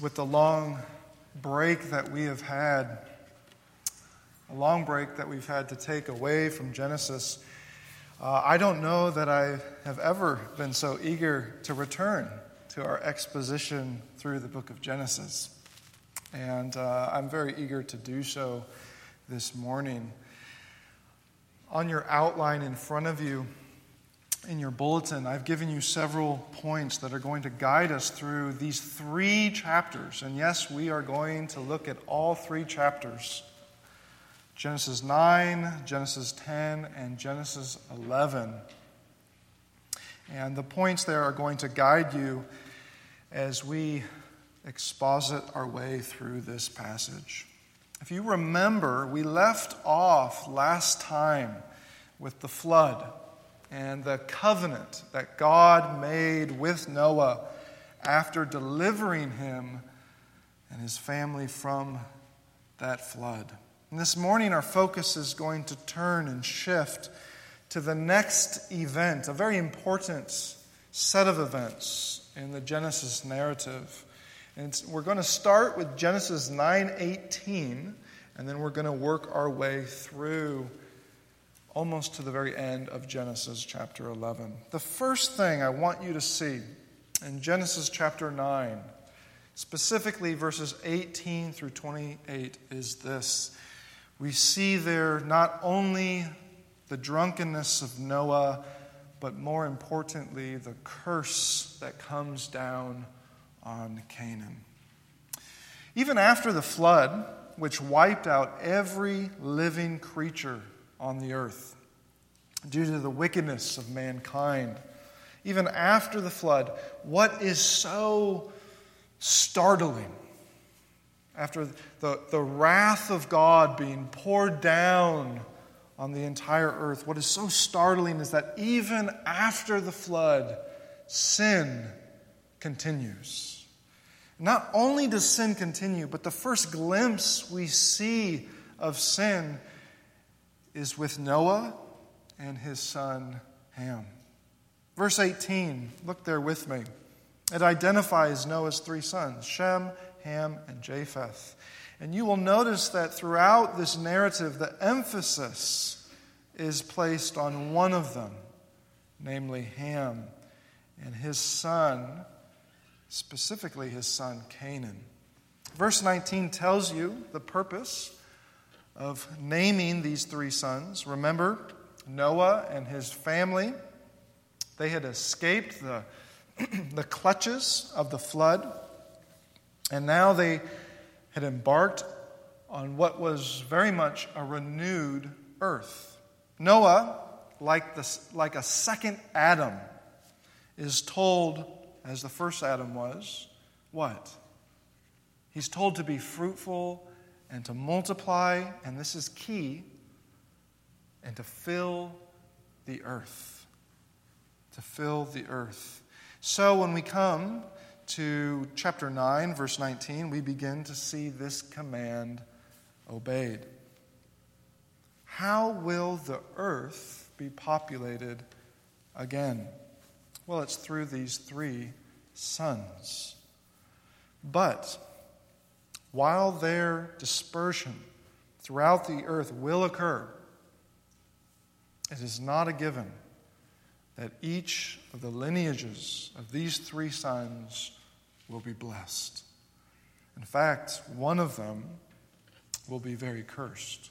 with the long break that we have had, a long break that we've had to take away from Genesis, uh, I don't know that I have ever been so eager to return to our exposition through the book of Genesis. And uh, I'm very eager to do so this morning. On your outline in front of you, in your bulletin, I've given you several points that are going to guide us through these three chapters. And yes, we are going to look at all three chapters Genesis 9, Genesis 10, and Genesis 11. And the points there are going to guide you as we exposit our way through this passage. If you remember, we left off last time with the flood and the covenant that God made with Noah after delivering him and his family from that flood. And this morning, our focus is going to turn and shift to the next event, a very important set of events in the Genesis narrative. And we're going to start with Genesis 9:18, and then we're going to work our way through almost to the very end of Genesis chapter 11. The first thing I want you to see in Genesis chapter 9, specifically verses 18 through 28, is this. We see there not only the drunkenness of Noah, but more importantly, the curse that comes down on Canaan. Even after the flood, which wiped out every living creature on the earth due to the wickedness of mankind. Even after the flood, what is so startling? After the, the wrath of God being poured down on the entire earth, what is so startling is that even after the flood, sin continues. Not only does sin continue, but the first glimpse we see of sin is with Noah and his son Ham. Verse 18, look there with me. It identifies Noah's three sons Shem, Ham, and Japheth. And you will notice that throughout this narrative, the emphasis is placed on one of them, namely Ham and his son, specifically his son Canaan. Verse 19 tells you the purpose of naming these three sons. Remember, Noah and his family, they had escaped the, the clutches of the flood, and now they had embarked on what was very much a renewed earth. Noah, like, the, like a second Adam, is told, as the first Adam was, what? He's told to be fruitful and to multiply, and this is key, and to fill the earth. To fill the earth. So when we come to chapter 9, verse 19, we begin to see this command obeyed. How will the earth be populated again? Well, it's through these three sons. But while their dispersion throughout the earth will occur, it is not a given that each of the lineages of these three sons will be blessed. In fact, one of them will be very cursed.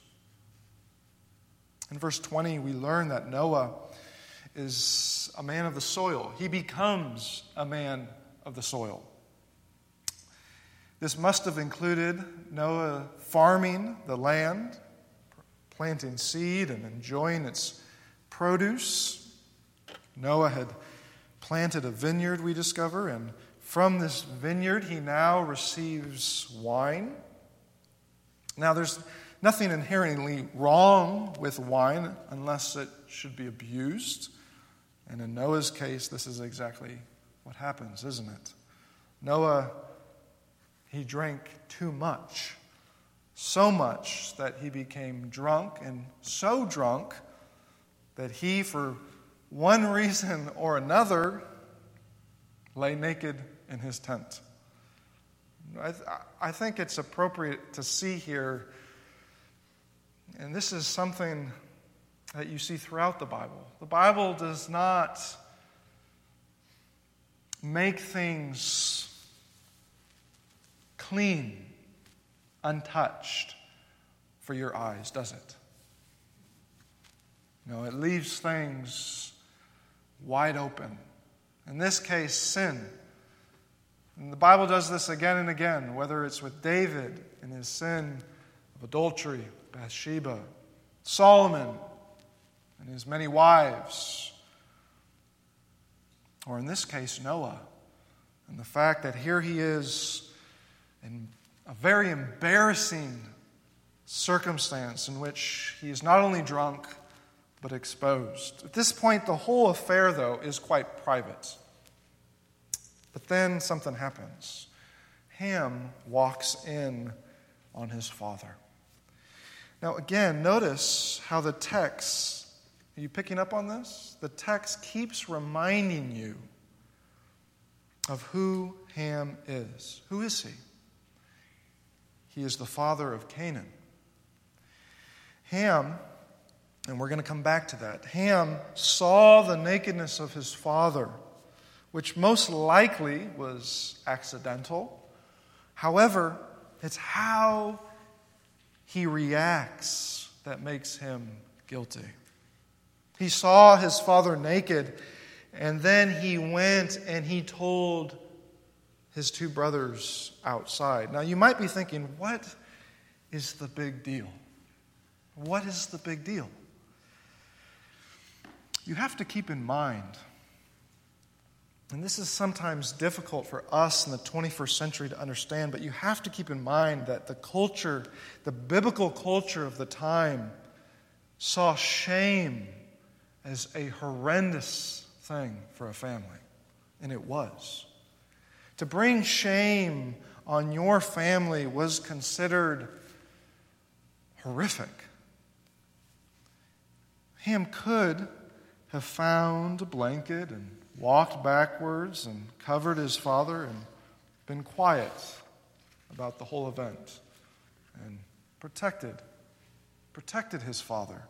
In verse 20, we learn that Noah is a man of the soil. He becomes a man of the soil. This must have included Noah farming the land, planting seed, and enjoying its produce. Noah had planted a vineyard, we discover, and from this vineyard he now receives wine. Now, there's nothing inherently wrong with wine unless it should be abused. And in Noah's case, this is exactly what happens, isn't it? Noah he drank too much. So much that he became drunk, and so drunk that he, for one reason or another, lay naked in his tent. I, I think it's appropriate to see here, and this is something that you see throughout the Bible. The Bible does not make things clean, untouched for your eyes, does it? No, it leaves things wide open. In this case, sin. And the Bible does this again and again, whether it's with David and his sin of adultery, Bathsheba, Solomon and his many wives, or in this case, Noah, and the fact that here he is in a very embarrassing circumstance in which he is not only drunk, but exposed. At this point, the whole affair, though, is quite private. But then something happens. Ham walks in on his father. Now, again, notice how the text, are you picking up on this? The text keeps reminding you of who Ham is. Who is he? He is the father of Canaan. Ham, and we're going to come back to that, Ham saw the nakedness of his father, which most likely was accidental. However, it's how he reacts that makes him guilty. He saw his father naked, and then he went and he told his two brothers outside. Now, you might be thinking, what is the big deal? What is the big deal? You have to keep in mind, and this is sometimes difficult for us in the 21st century to understand, but you have to keep in mind that the culture, the biblical culture of the time, saw shame as a horrendous thing for a family. And it was. To bring shame on your family was considered horrific. Ham could have found a blanket and walked backwards and covered his father and been quiet about the whole event and protected protected his father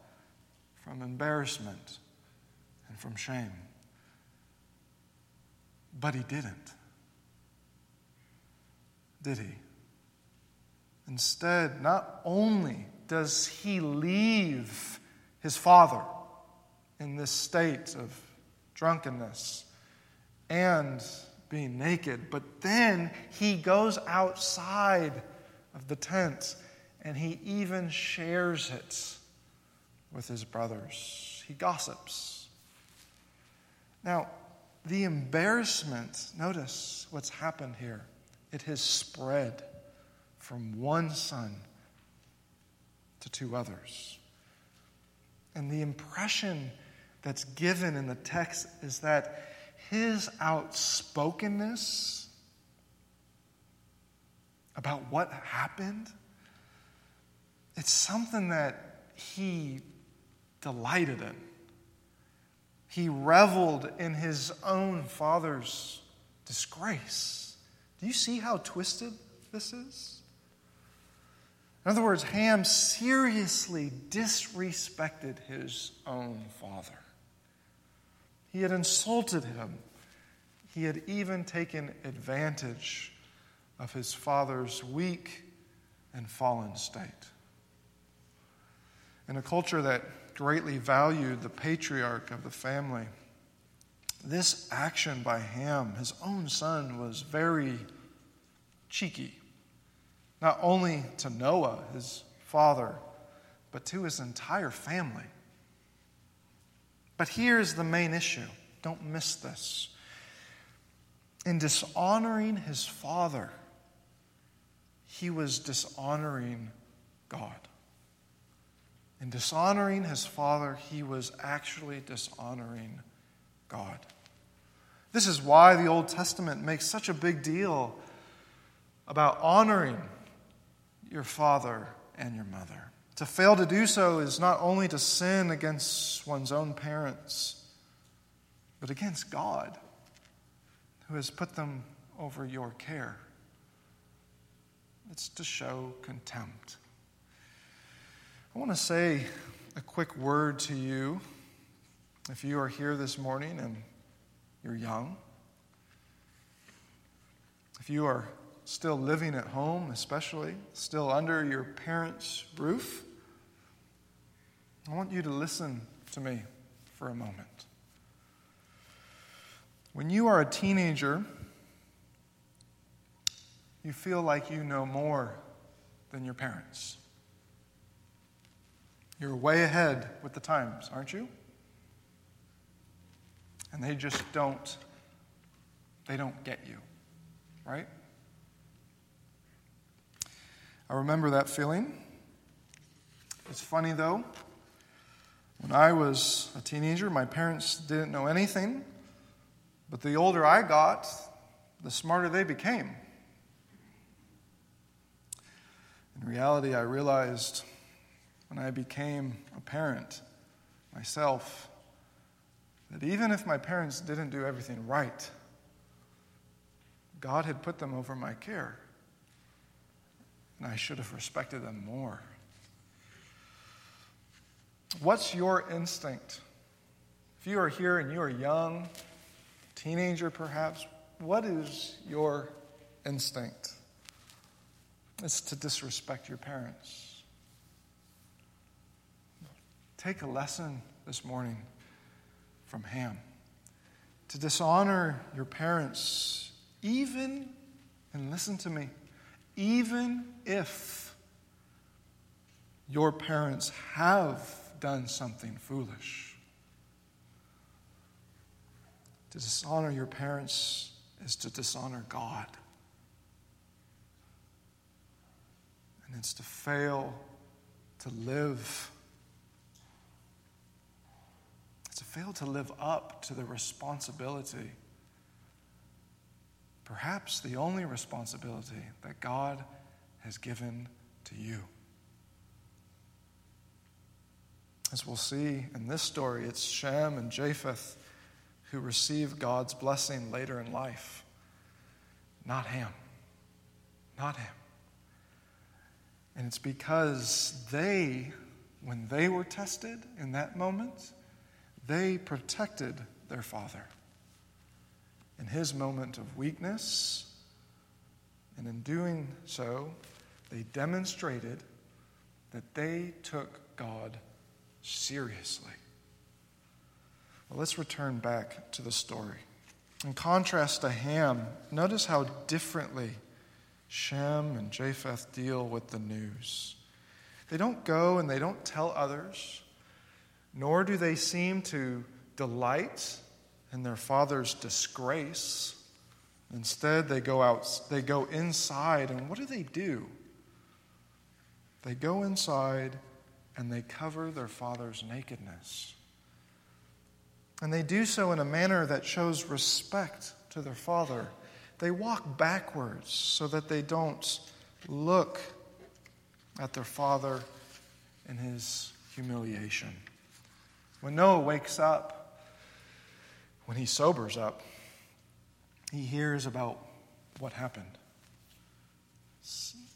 from embarrassment and from shame. But he didn't. Did he? Instead, not only does he leave his father in this state of drunkenness and being naked, but then he goes outside of the tent and he even shares it with his brothers. He gossips. Now, the embarrassment, notice what's happened here. It has spread from one son to two others. And the impression that's given in the text is that his outspokenness about what happened, it's something that he delighted in. He reveled in his own father's disgrace. Do you see how twisted this is? In other words, Ham seriously disrespected his own father. He had insulted him. He had even taken advantage of his father's weak and fallen state. In a culture that greatly valued the patriarch of the family. This action by Ham, his own son, was very cheeky, not only to Noah, his father, but to his entire family. But here's the main issue don't miss this. In dishonoring his father, he was dishonoring God. In dishonoring his father, he was actually dishonoring God. This is why the Old Testament makes such a big deal about honoring your father and your mother. To fail to do so is not only to sin against one's own parents, but against God, who has put them over your care. it's to show contempt. I want to say a quick word to you if you are here this morning and you're young. If you are still living at home, especially, still under your parents' roof, I want you to listen to me for a moment. When you are a teenager, you feel like you know more than your parents. You're way ahead with the times, aren't you? And they just don't they don't get you, right? I remember that feeling. It's funny though. When I was a teenager, my parents didn't know anything, but the older I got, the smarter they became. In reality, I realized when I became a parent myself that even if my parents didn't do everything right, God had put them over my care, and I should have respected them more. What's your instinct? If you are here and you are young, teenager perhaps, what is your instinct? It's to disrespect your parents. Take a lesson this morning from Ham. To dishonor your parents, even, and listen to me, even if your parents have done something foolish. To dishonor your parents is to dishonor God. And it's to fail to live. It's to fail to live up to the responsibility, perhaps the only responsibility that God has given to you. As we'll see in this story, it's Shem and Japheth who receive God's blessing later in life, not Ham. Not Ham. And it's because they, when they were tested in that moment, they protected their father. In his moment of weakness, and in doing so, they demonstrated that they took God seriously. Well, let's return back to the story. In contrast to Ham, notice how differently Shem and Japheth deal with the news. They don't go and they don't tell others, nor do they seem to delight in their father's disgrace. Instead, they go out, they go inside, and what do they do? They go inside and they cover their father's nakedness. And they do so in a manner that shows respect to their father. They walk backwards so that they don't look at their father in his humiliation. When Noah wakes up, when he sobers up, he hears about what happened,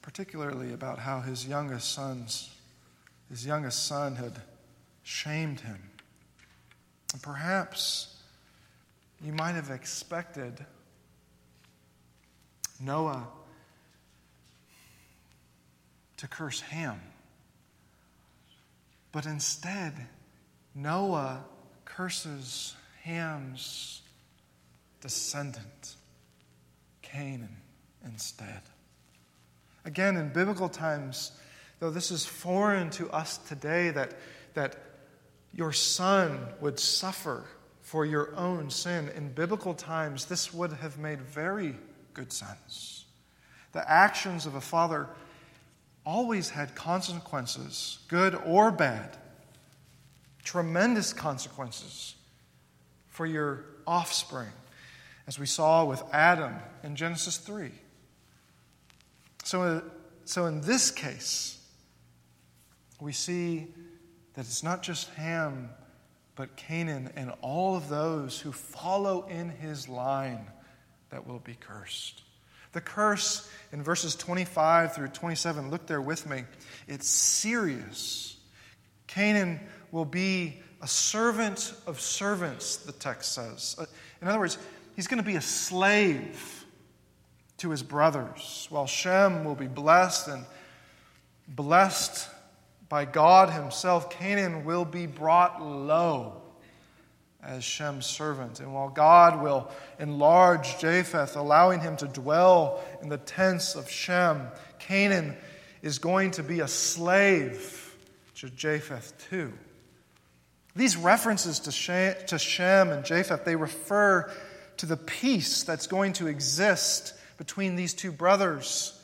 particularly about how his youngest sons his youngest son had shamed him. And perhaps you might have expected Noah to curse Ham. But instead, Noah curses Ham's descendant, Canaan, instead. Again, in biblical times, though this is foreign to us today, that, that your son would suffer for your own sin, in biblical times, this would have made very good sense. The actions of a father always had consequences, good or bad, tremendous consequences for your offspring, as we saw with Adam in Genesis 3. So, uh, so in this case, we see that it's not just Ham, but Canaan and all of those who follow in his line that will be cursed. The curse in verses 25 through 27, look there with me. It's serious. Canaan will be a servant of servants, the text says. Uh, in other words, he's going to be a slave to his brothers, while Shem will be blessed and blessed by God himself. Canaan will be brought low as Shem's servant. And while God will enlarge Japheth, allowing him to dwell in the tents of Shem, Canaan is going to be a slave to Japheth too. These references to Shem and Japheth, they refer to the peace that's going to exist between these two brothers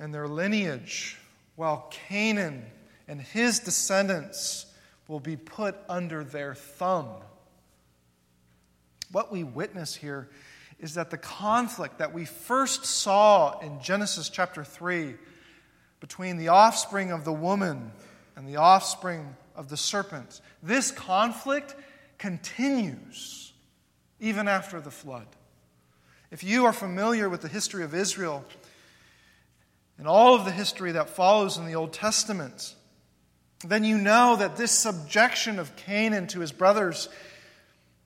and their lineage, while Canaan and his descendants will be put under their thumb. What we witness here is that the conflict that we first saw in Genesis chapter 3 between the offspring of the woman and the offspring of the serpent, this conflict continues even after the flood. If you are familiar with the history of Israel and all of the history that follows in the Old Testament, then you know that this subjection of Canaan to his brothers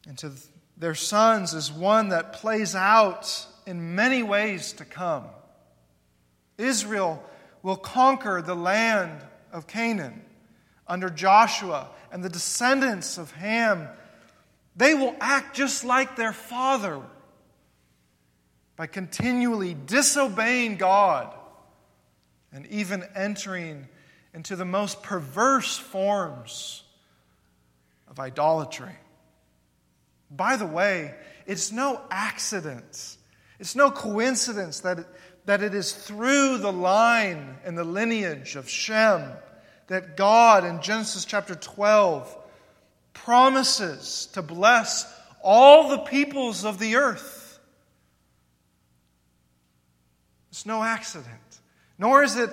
and to their sons is one that plays out in many ways to come. Israel will conquer the land of Canaan under Joshua and the descendants of Ham. They will act just like their father by continually disobeying God and even entering into the most perverse forms of idolatry. By the way, it's no accident, it's no coincidence that it, that it is through the line and the lineage of Shem that God in Genesis chapter 12 promises to bless all the peoples of the earth. It's no accident, nor is it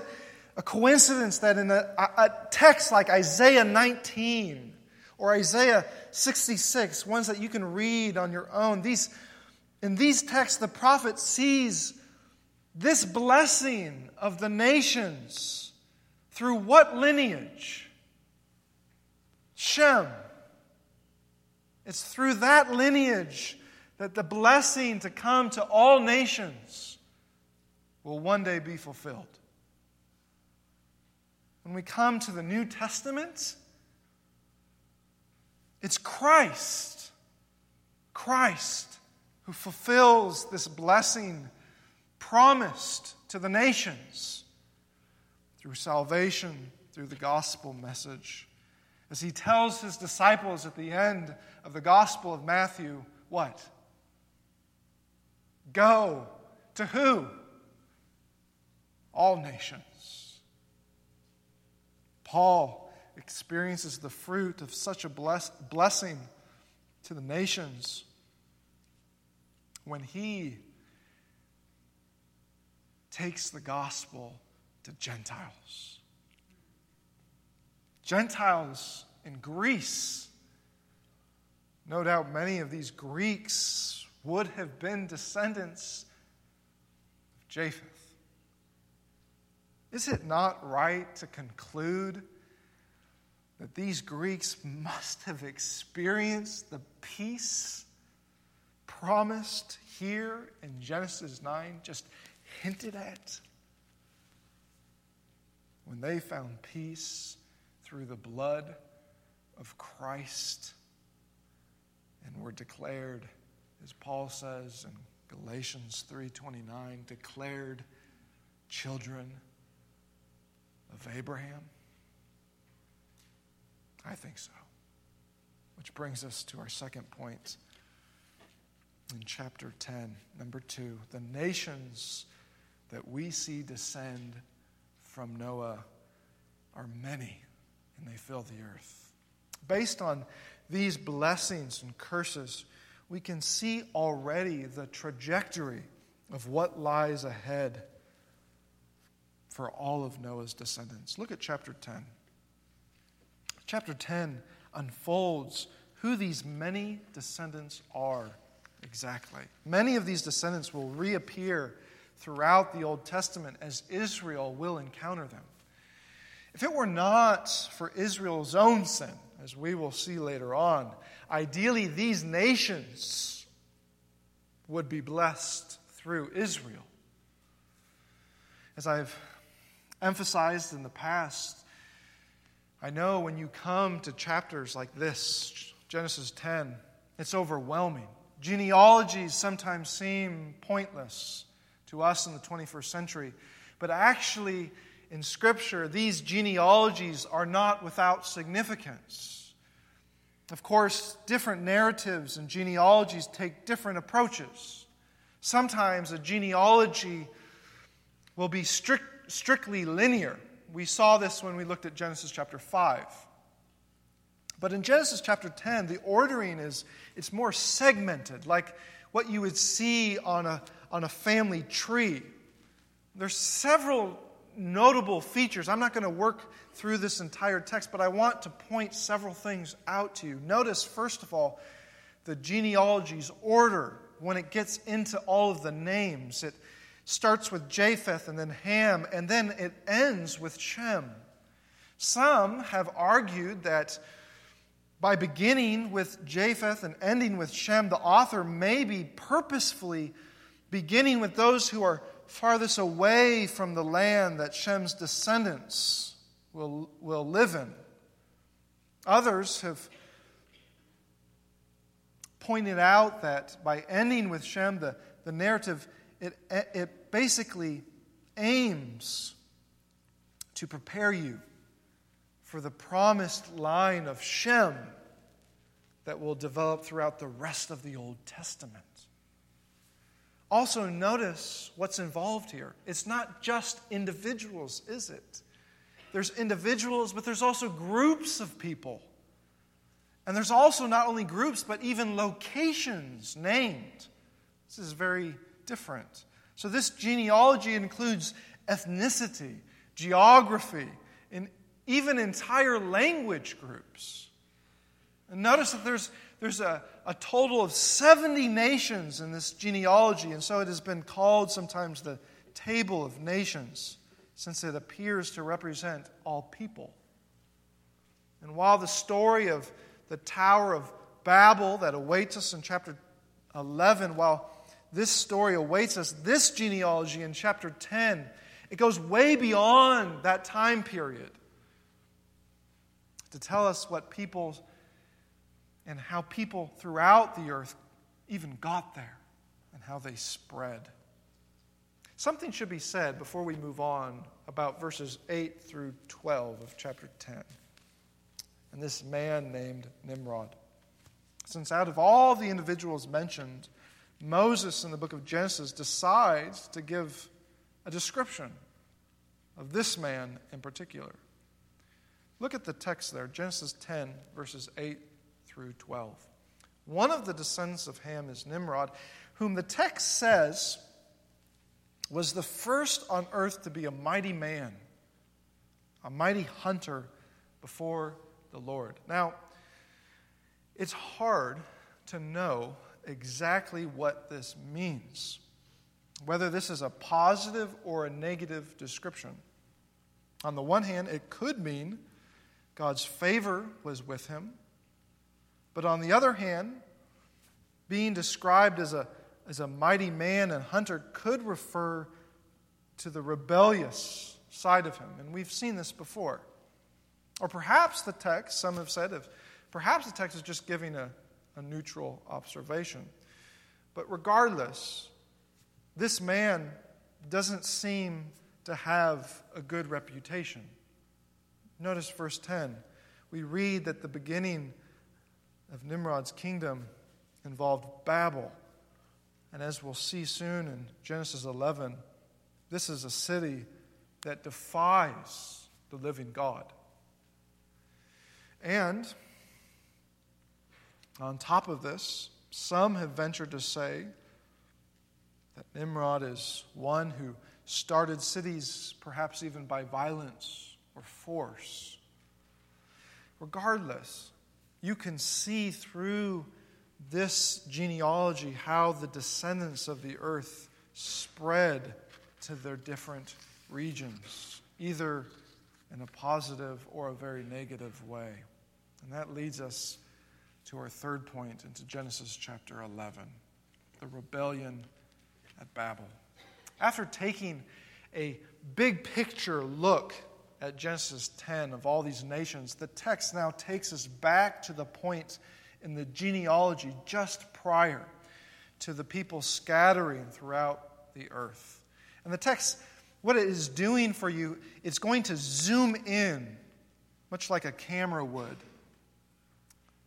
a coincidence that in a, a text like Isaiah 19 or Isaiah 66, ones that you can read on your own, these, in these texts, the prophet sees this blessing of the nations through what lineage? Shem. It's through that lineage that the blessing to come to all nations will one day be fulfilled. When we come to the New Testament, it's Christ, Christ, who fulfills this blessing promised to the nations through salvation, through the gospel message. As he tells his disciples at the end of the Gospel of Matthew, what? Go to who? All nations. Paul experiences the fruit of such a bless- blessing to the nations when he takes the gospel to Gentiles. Gentiles in Greece. No doubt many of these Greeks would have been descendants of Japheth. Is it not right to conclude that these Greeks must have experienced the peace promised here in Genesis 9, just hinted at? When they found peace through the blood of Christ and were declared, as Paul says in Galatians 3:29, declared children of Abraham? I think so. Which brings us to our second point in chapter 10, number 2. The nations that we see descend from Noah are many, and they fill the earth. Based on these blessings and curses, we can see already the trajectory of what lies ahead for all of Noah's descendants. Look at chapter 10. Chapter 10 unfolds who these many descendants are exactly. Many of these descendants will reappear throughout the Old Testament as Israel will encounter them. If it were not for Israel's own sin, as we will see later on, ideally these nations would be blessed through Israel. As I've emphasized in the past, I know when you come to chapters like this, Genesis 10, it's overwhelming. Genealogies sometimes seem pointless to us in the 21st century, but actually, in Scripture, these genealogies are not without significance. Of course, different narratives and genealogies take different approaches. Sometimes a genealogy will be strict, strictly linear. We saw this when we looked at Genesis chapter 5. But in Genesis chapter 10, the ordering is it's more segmented, like what you would see on a, on a family tree. There's several notable features. I'm not going to work through this entire text, but I want to point several things out to you. Notice, first of all, the genealogy's order when it gets into all of the names. It starts with Japheth and then Ham, and then it ends with Shem. Some have argued that by beginning with Japheth and ending with Shem, the author may be purposefully beginning with those who are farthest away from the land that Shem's descendants will, will live in. Others have pointed out that by ending with Shem, the, the narrative, it, it basically aims to prepare you for the promised line of Shem that will develop throughout the rest of the Old Testament. Also, notice what's involved here. It's not just individuals, is it? There's individuals, but there's also groups of people. And there's also not only groups, but even locations named. This is very different. So, this genealogy includes ethnicity, geography, and even entire language groups. And notice that there's, there's a, a total of 70 nations in this genealogy, and so it has been called sometimes the Table of Nations, since it appears to represent all people. And while the story of the Tower of Babel that awaits us in chapter 11, while this story awaits us, this genealogy in chapter 10, it goes way beyond that time period to tell us what people and how people throughout the earth even got there and how they spread. Something should be said before we move on about verses 8 through 12 of chapter 10. And this man named Nimrod. Since out of all the individuals mentioned, Moses in the book of Genesis decides to give a description of this man in particular. Look at the text there, Genesis 10, verses 8 through 12. One of the descendants of Ham is Nimrod, whom the text says was the first on earth to be a mighty man, a mighty hunter before the Lord. Now, it's hard to know exactly what this means, whether this is a positive or a negative description. On the one hand, it could mean God's favor was with him. But on the other hand, being described as a, as a mighty man and hunter could refer to the rebellious side of him. And we've seen this before. Or perhaps the text, some have said, if, perhaps the text is just giving a, a neutral observation. But regardless, this man doesn't seem to have a good reputation. Notice verse 10. We read that the beginning of Nimrod's kingdom involved Babel. And as we'll see soon in Genesis 11, this is a city that defies the living God. And on top of this, some have ventured to say that Nimrod is one who started cities perhaps even by violence or force. Regardless, you can see through this genealogy how the descendants of the earth spread to their different regions, either in a positive or a very negative way. And that leads us to our third point into Genesis chapter 11 the rebellion at Babel. After taking a big picture look at Genesis 10 of all these nations, the text now takes us back to the point in the genealogy just prior to the people scattering throughout the earth. And the text, what it is doing for you, it's going to zoom in, much like a camera would.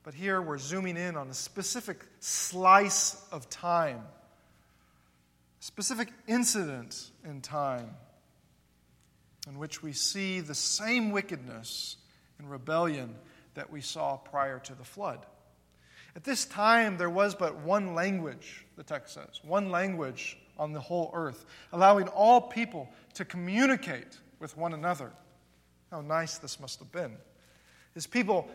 But here we're zooming in on a specific slice of time, specific incident in time in which we see the same wickedness and rebellion that we saw prior to the flood. At this time, there was but one language, the text says, one language on the whole earth, allowing all people to communicate with one another. How nice this must have been. His people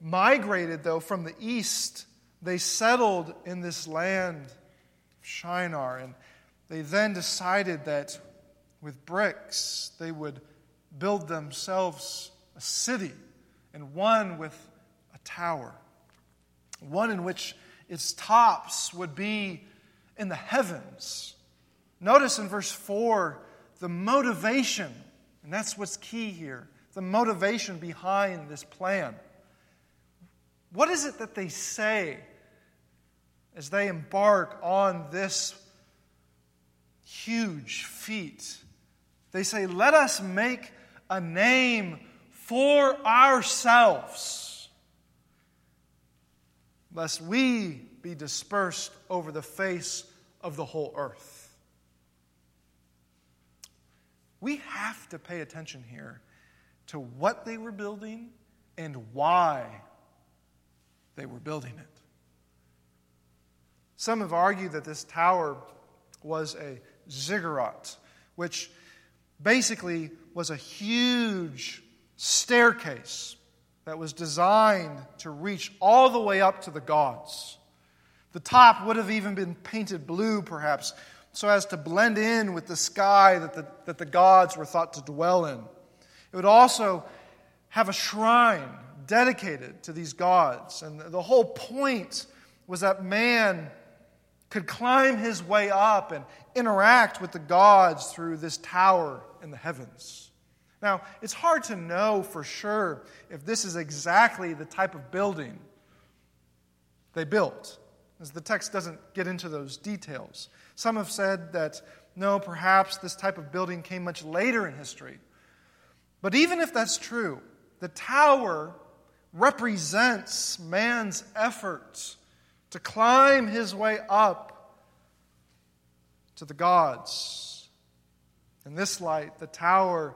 migrated, though, from the east. They settled in this land of Shinar, and they then decided that with bricks they would build themselves a city, and one with a tower one in which its tops would be in the heavens. Notice in verse 4 the motivation, and that's what's key here the motivation behind this plan. What is it that they say as they embark on this huge feat? They say, Let us make a name for ourselves lest we be dispersed over the face of the whole earth. We have to pay attention here to what they were building and why they were building it. Some have argued that this tower was a ziggurat, which basically was a huge staircase that was designed to reach all the way up to the gods. The top would have even been painted blue, perhaps, so as to blend in with the sky that the, that the gods were thought to dwell in. It would also have a shrine dedicated to these gods. And the whole point was that man could climb his way up and interact with the gods through this tower in the heavens. Now, it's hard to know for sure if this is exactly the type of building they built, as the text doesn't get into those details. Some have said that no, perhaps this type of building came much later in history. But even if that's true, the tower represents man's efforts to climb his way up to the gods. In this light, the tower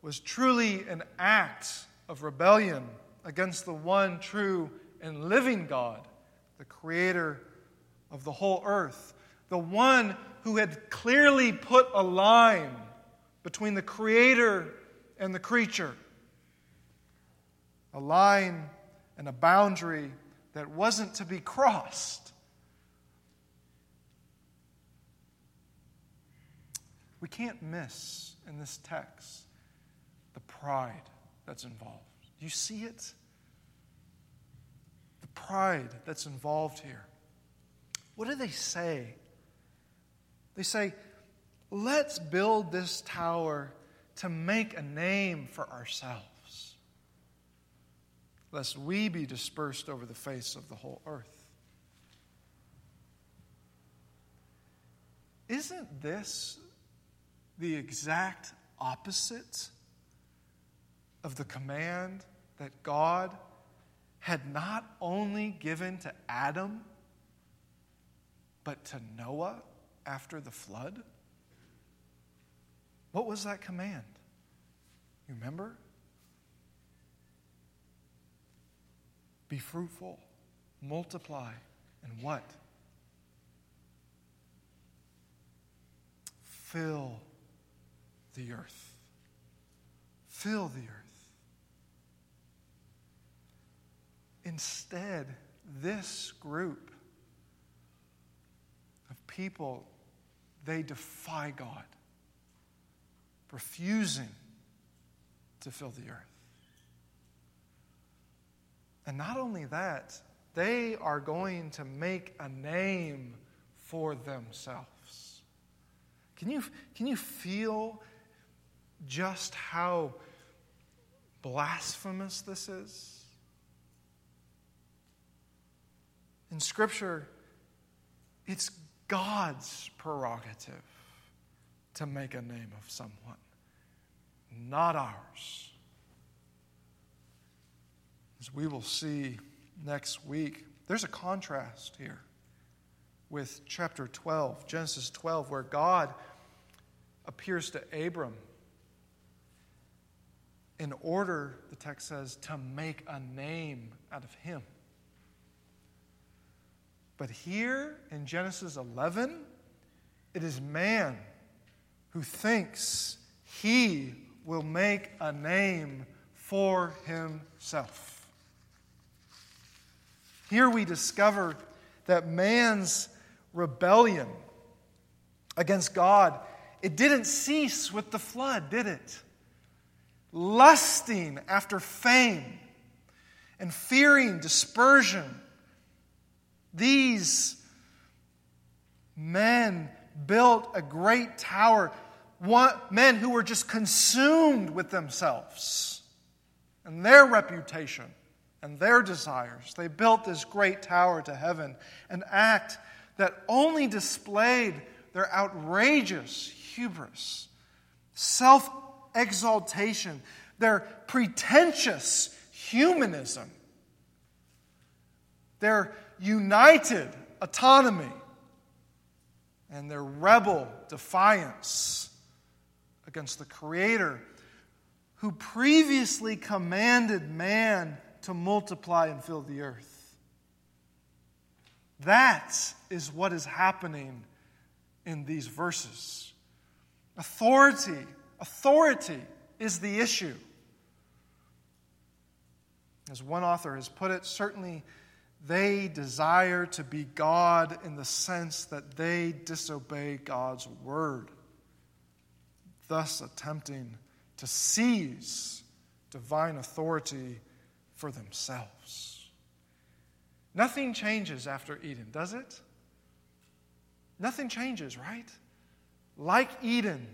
was truly an act of rebellion against the one true and living God, the creator of the whole earth, the one who had clearly put a line between the creator and the creature, a line and a boundary that wasn't to be crossed. We can't miss in this text the pride that's involved. Do you see it? The pride that's involved here. What do they say? They say, let's build this tower to make a name for ourselves, lest we be dispersed over the face of the whole earth. Isn't this the exact opposite of the command that God had not only given to Adam, but to Noah after the flood? What was that command? You remember? Be fruitful, multiply, and what? Fill the earth. Fill the earth. Instead, this group of people, they defy God, refusing to fill the earth. And not only that, they are going to make a name for themselves. Can you, can you feel just how blasphemous this is? In Scripture, it's God's prerogative to make a name of someone, not ours. As we will see next week, there's a contrast here with chapter 12, Genesis 12, where God appears to Abram in order, the text says, to make a name out of him. But here in Genesis 11, it is man who thinks he will make a name for himself. Here we discover that man's rebellion against God, it didn't cease with the flood, did it? Lusting after fame and fearing dispersion these men built a great tower, men who were just consumed with themselves and their reputation and their desires. They built this great tower to heaven, an act that only displayed their outrageous hubris, self exaltation, their pretentious humanism, their united autonomy and their rebel defiance against the Creator who previously commanded man to multiply and fill the earth. That is what is happening in these verses. Authority, authority is the issue. As one author has put it, certainly they desire to be God in the sense that they disobey God's word, thus attempting to seize divine authority for themselves. Nothing changes after Eden, does it? Nothing changes, right? Like Eden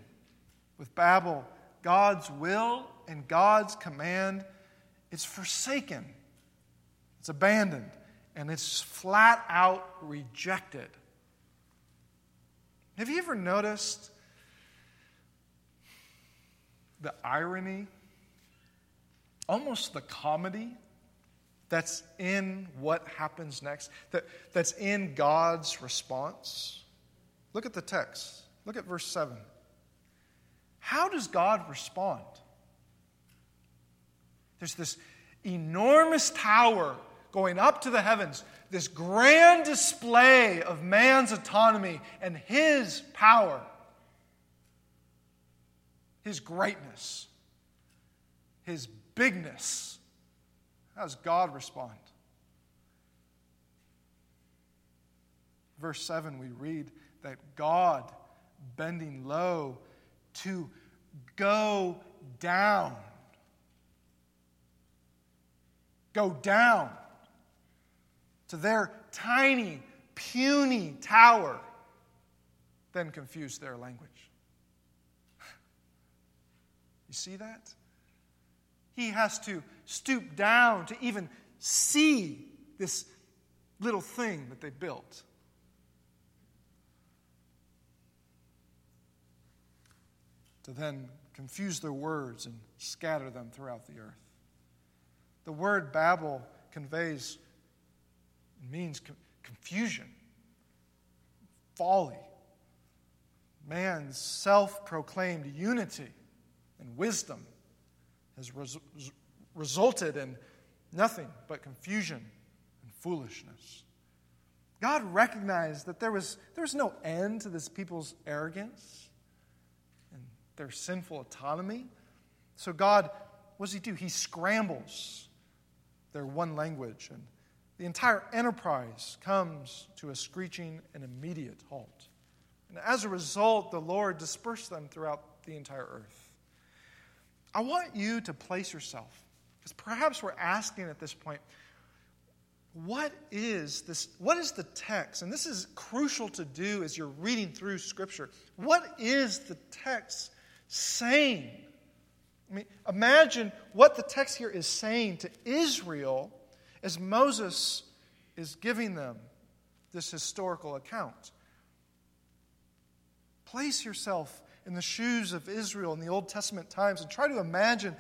with Babel, God's will and God's command, it's forsaken, it's abandoned and it's flat out rejected. Have you ever noticed the irony, almost the comedy that's in what happens next, that, that's in God's response? Look at the text. Look at verse 7. How does God respond? There's this enormous tower going up to the heavens, this grand display of man's autonomy and his power, his greatness, his bigness. How does God respond? Verse 7, we read that God, bending low to go down, go down to their tiny, puny tower, then confuse their language. You see that? He has to stoop down to even see this little thing that they built. To then confuse their words and scatter them throughout the earth. The word Babel conveys means confusion, folly. Man's self proclaimed unity and wisdom has res- resulted in nothing but confusion and foolishness. God recognized that there was, there was no end to this people's arrogance their sinful autonomy. So, God, what does He do? He scrambles their one language and the entire enterprise comes to a screeching and immediate halt. And as a result, the Lord dispersed them throughout the entire earth. I want you to place yourself, because perhaps we're asking at this point, what is this? What is the text? And this is crucial to do as you're reading through Scripture. What is the text saying? I mean, imagine what the text here is saying to Israel as Moses is giving them this historical account. Place yourself in the shoes of Israel in the Old Testament times and try to imagine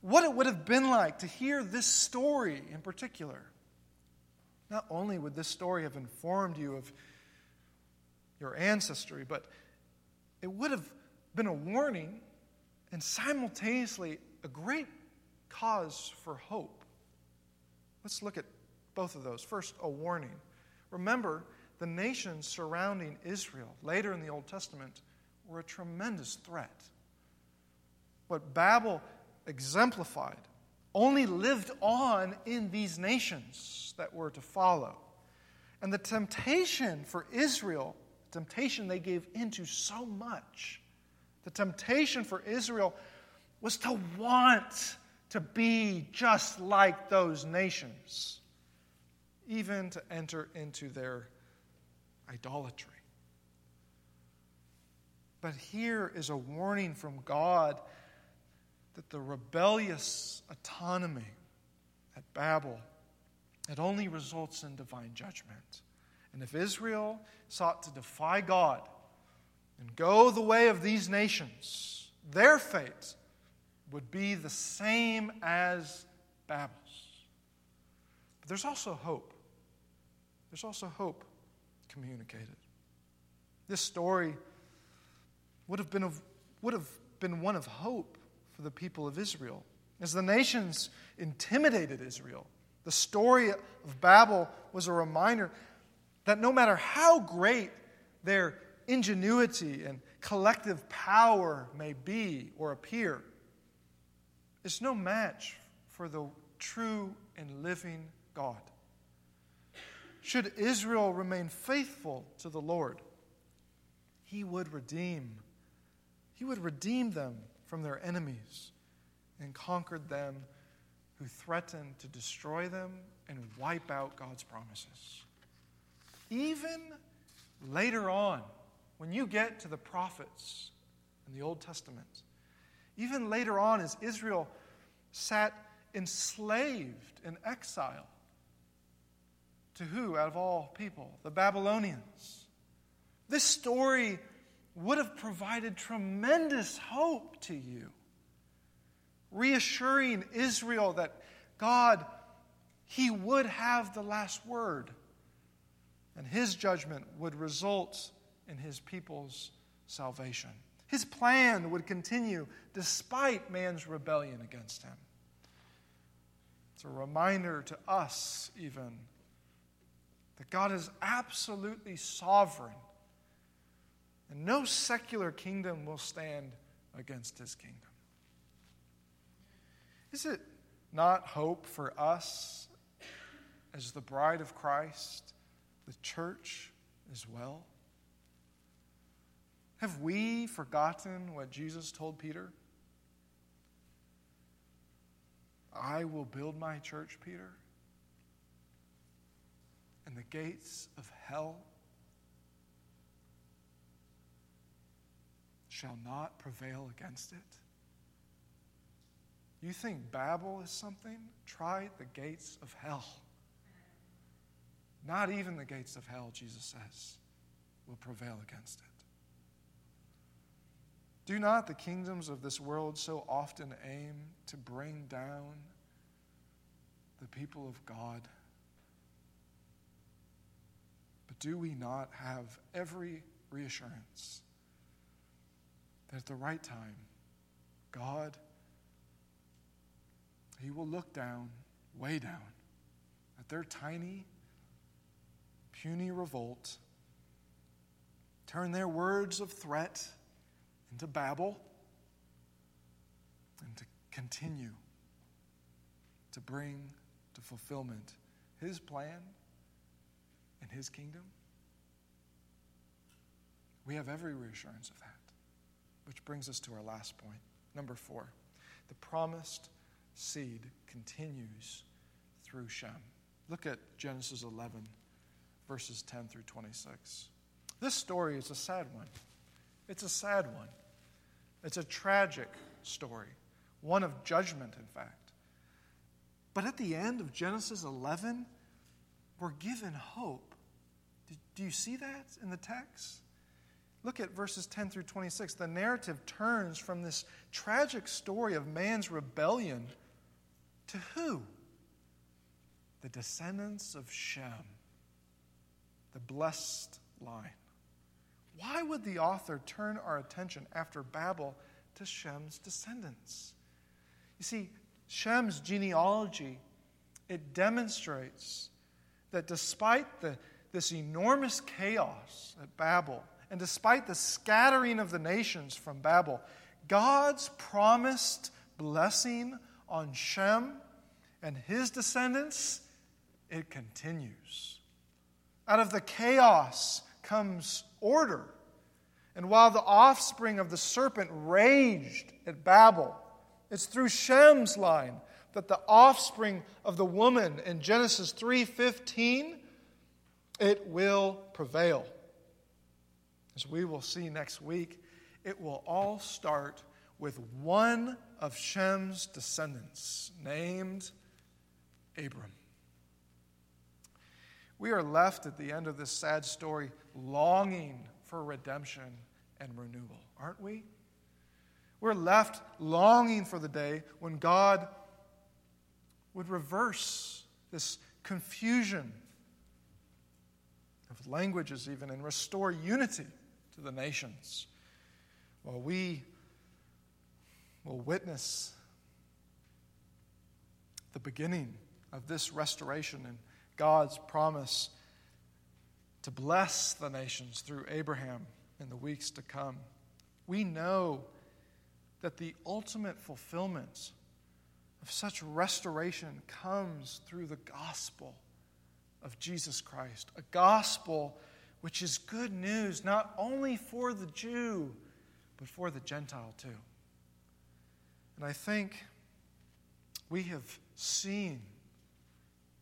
what it would have been like to hear this story in particular. Not only would this story have informed you of your ancestry, but it would have been a warning and simultaneously a great cause for hope. Let's look at both of those. First, a warning. Remember, the nations surrounding Israel later in the Old Testament were a tremendous threat. What Babel exemplified only lived on in these nations that were to follow. And the temptation for Israel, temptation they gave into so much, the temptation for Israel was to want to be just like those nations, even to enter into their idolatry. But here is a warning from God that the rebellious autonomy at Babel it only results in divine judgment. And if Israel sought to defy God and go the way of these nations, their fate would be the same as Babel's. But there's also hope. There's also hope communicated. This story would have been, of, would have been one of hope for the people of Israel. As the nations intimidated Israel, the story of Babel was a reminder that no matter how great their ingenuity and collective power may be or appear, it's no match for the true and living God. Should Israel remain faithful to the Lord, He would redeem. He would redeem them from their enemies and conquered them who threatened to destroy them and wipe out God's promises. Even later on, when you get to the prophets in the Old Testament, even later on, as Israel sat enslaved in exile, to who out of all people? The Babylonians. This story would have provided tremendous hope to you, reassuring Israel that God, He would have the last word, and His judgment would result in His people's salvation. His plan would continue despite man's rebellion against Him. It's a reminder to us, even, that God is absolutely sovereign and no secular kingdom will stand against his kingdom. Is it not hope for us as the bride of Christ, the church as well? Have we forgotten what Jesus told Peter? I will build my church, Peter, and the gates of hell shall not prevail against it. You think Babel is something? Try the gates of hell. Not even the gates of hell, Jesus says, will prevail against it. Do not the kingdoms of this world so often aim to bring down the people of God? But do we not have every reassurance that at the right time, God, He will look down, way down, at their tiny, puny revolt, turn their words of threat into babble, and to continue to bring to fulfillment His plan and His kingdom? We have every reassurance of that. Which brings us to our last point. Number four the promised seed continues through Shem. Look at Genesis 11, verses 10 through 26. This story is a sad one. It's a sad one. It's a tragic story, one of judgment, in fact. But at the end of Genesis 11, we're given hope. Do you see that in the text? Look at verses 10 through 26. The narrative turns from this tragic story of man's rebellion to who? The descendants of Shem, the blessed line. Why would the author turn our attention after Babel to Shem's descendants? You see, Shem's genealogy, it demonstrates that despite the, this enormous chaos at Babel, and despite the scattering of the nations from Babel, God's promised blessing on Shem and his descendants, it continues. Out of the chaos comes order. And while the offspring of the serpent raged at Babel, it's through Shem's line that the offspring of the woman in Genesis 3:15 it will prevail. As we will see next week, it will all start with one of Shem's descendants named Abram. We are left at the end of this sad story longing for redemption and renewal, aren't we? We're left longing for the day when God would reverse this confusion of languages, even, and restore unity to the nations. While we will witness the beginning of this restoration and God's promise to bless the nations through Abraham in the weeks to come. We know that the ultimate fulfillment of such restoration comes through the gospel of Jesus Christ, a gospel which is good news not only for the Jew, but for the Gentile too. And I think we have seen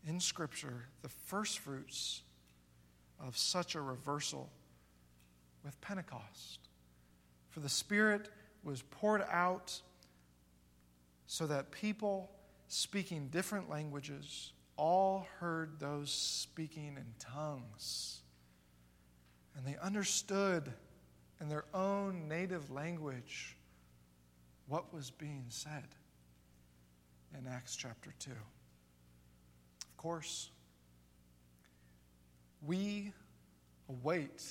in Scripture the first fruits of such a reversal with Pentecost. For the Spirit was poured out so that people speaking different languages all heard those speaking in tongues. And they understood in their own native language what was being said in Acts chapter 2. Of course, we await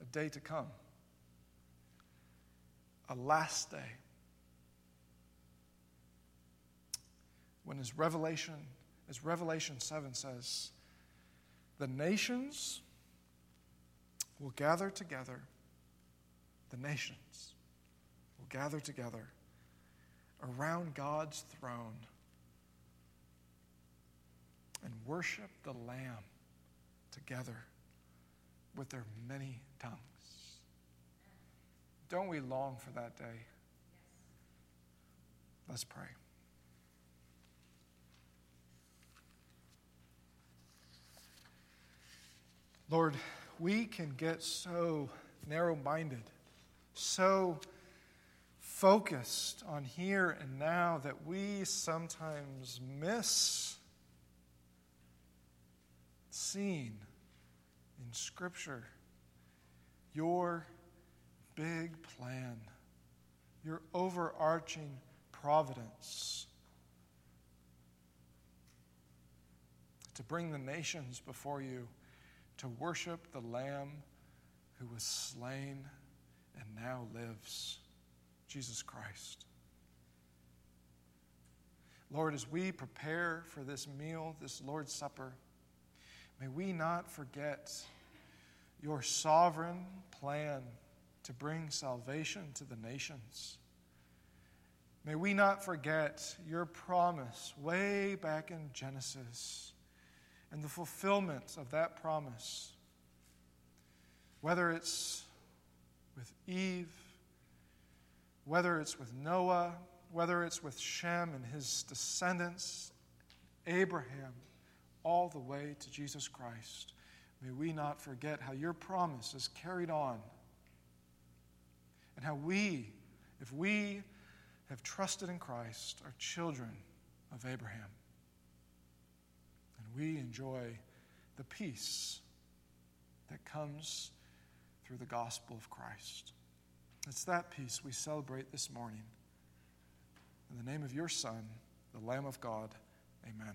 a day to come, a last day, when, as Revelation, as Revelation 7 says, the nations will gather together, the nations will gather together around God's throne and worship the Lamb together with their many tongues. Don't we long for that day? Let's pray. Lord, we can get so narrow minded, so focused on here and now that we sometimes miss seeing in Scripture your big plan, your overarching providence to bring the nations before you to worship the Lamb who was slain and now lives, Jesus Christ. Lord, as we prepare for this meal, this Lord's Supper, may we not forget your sovereign plan to bring salvation to the nations. May we not forget your promise way back in Genesis and the fulfillment of that promise, whether it's with Eve, whether it's with Noah, whether it's with Shem and his descendants, Abraham, all the way to Jesus Christ. May we not forget how your promise is carried on and how we, if we have trusted in Christ, are children of Abraham. And we enjoy the peace that comes through the gospel of Christ. It's that peace we celebrate this morning. In the name of your Son, the Lamb of God, amen.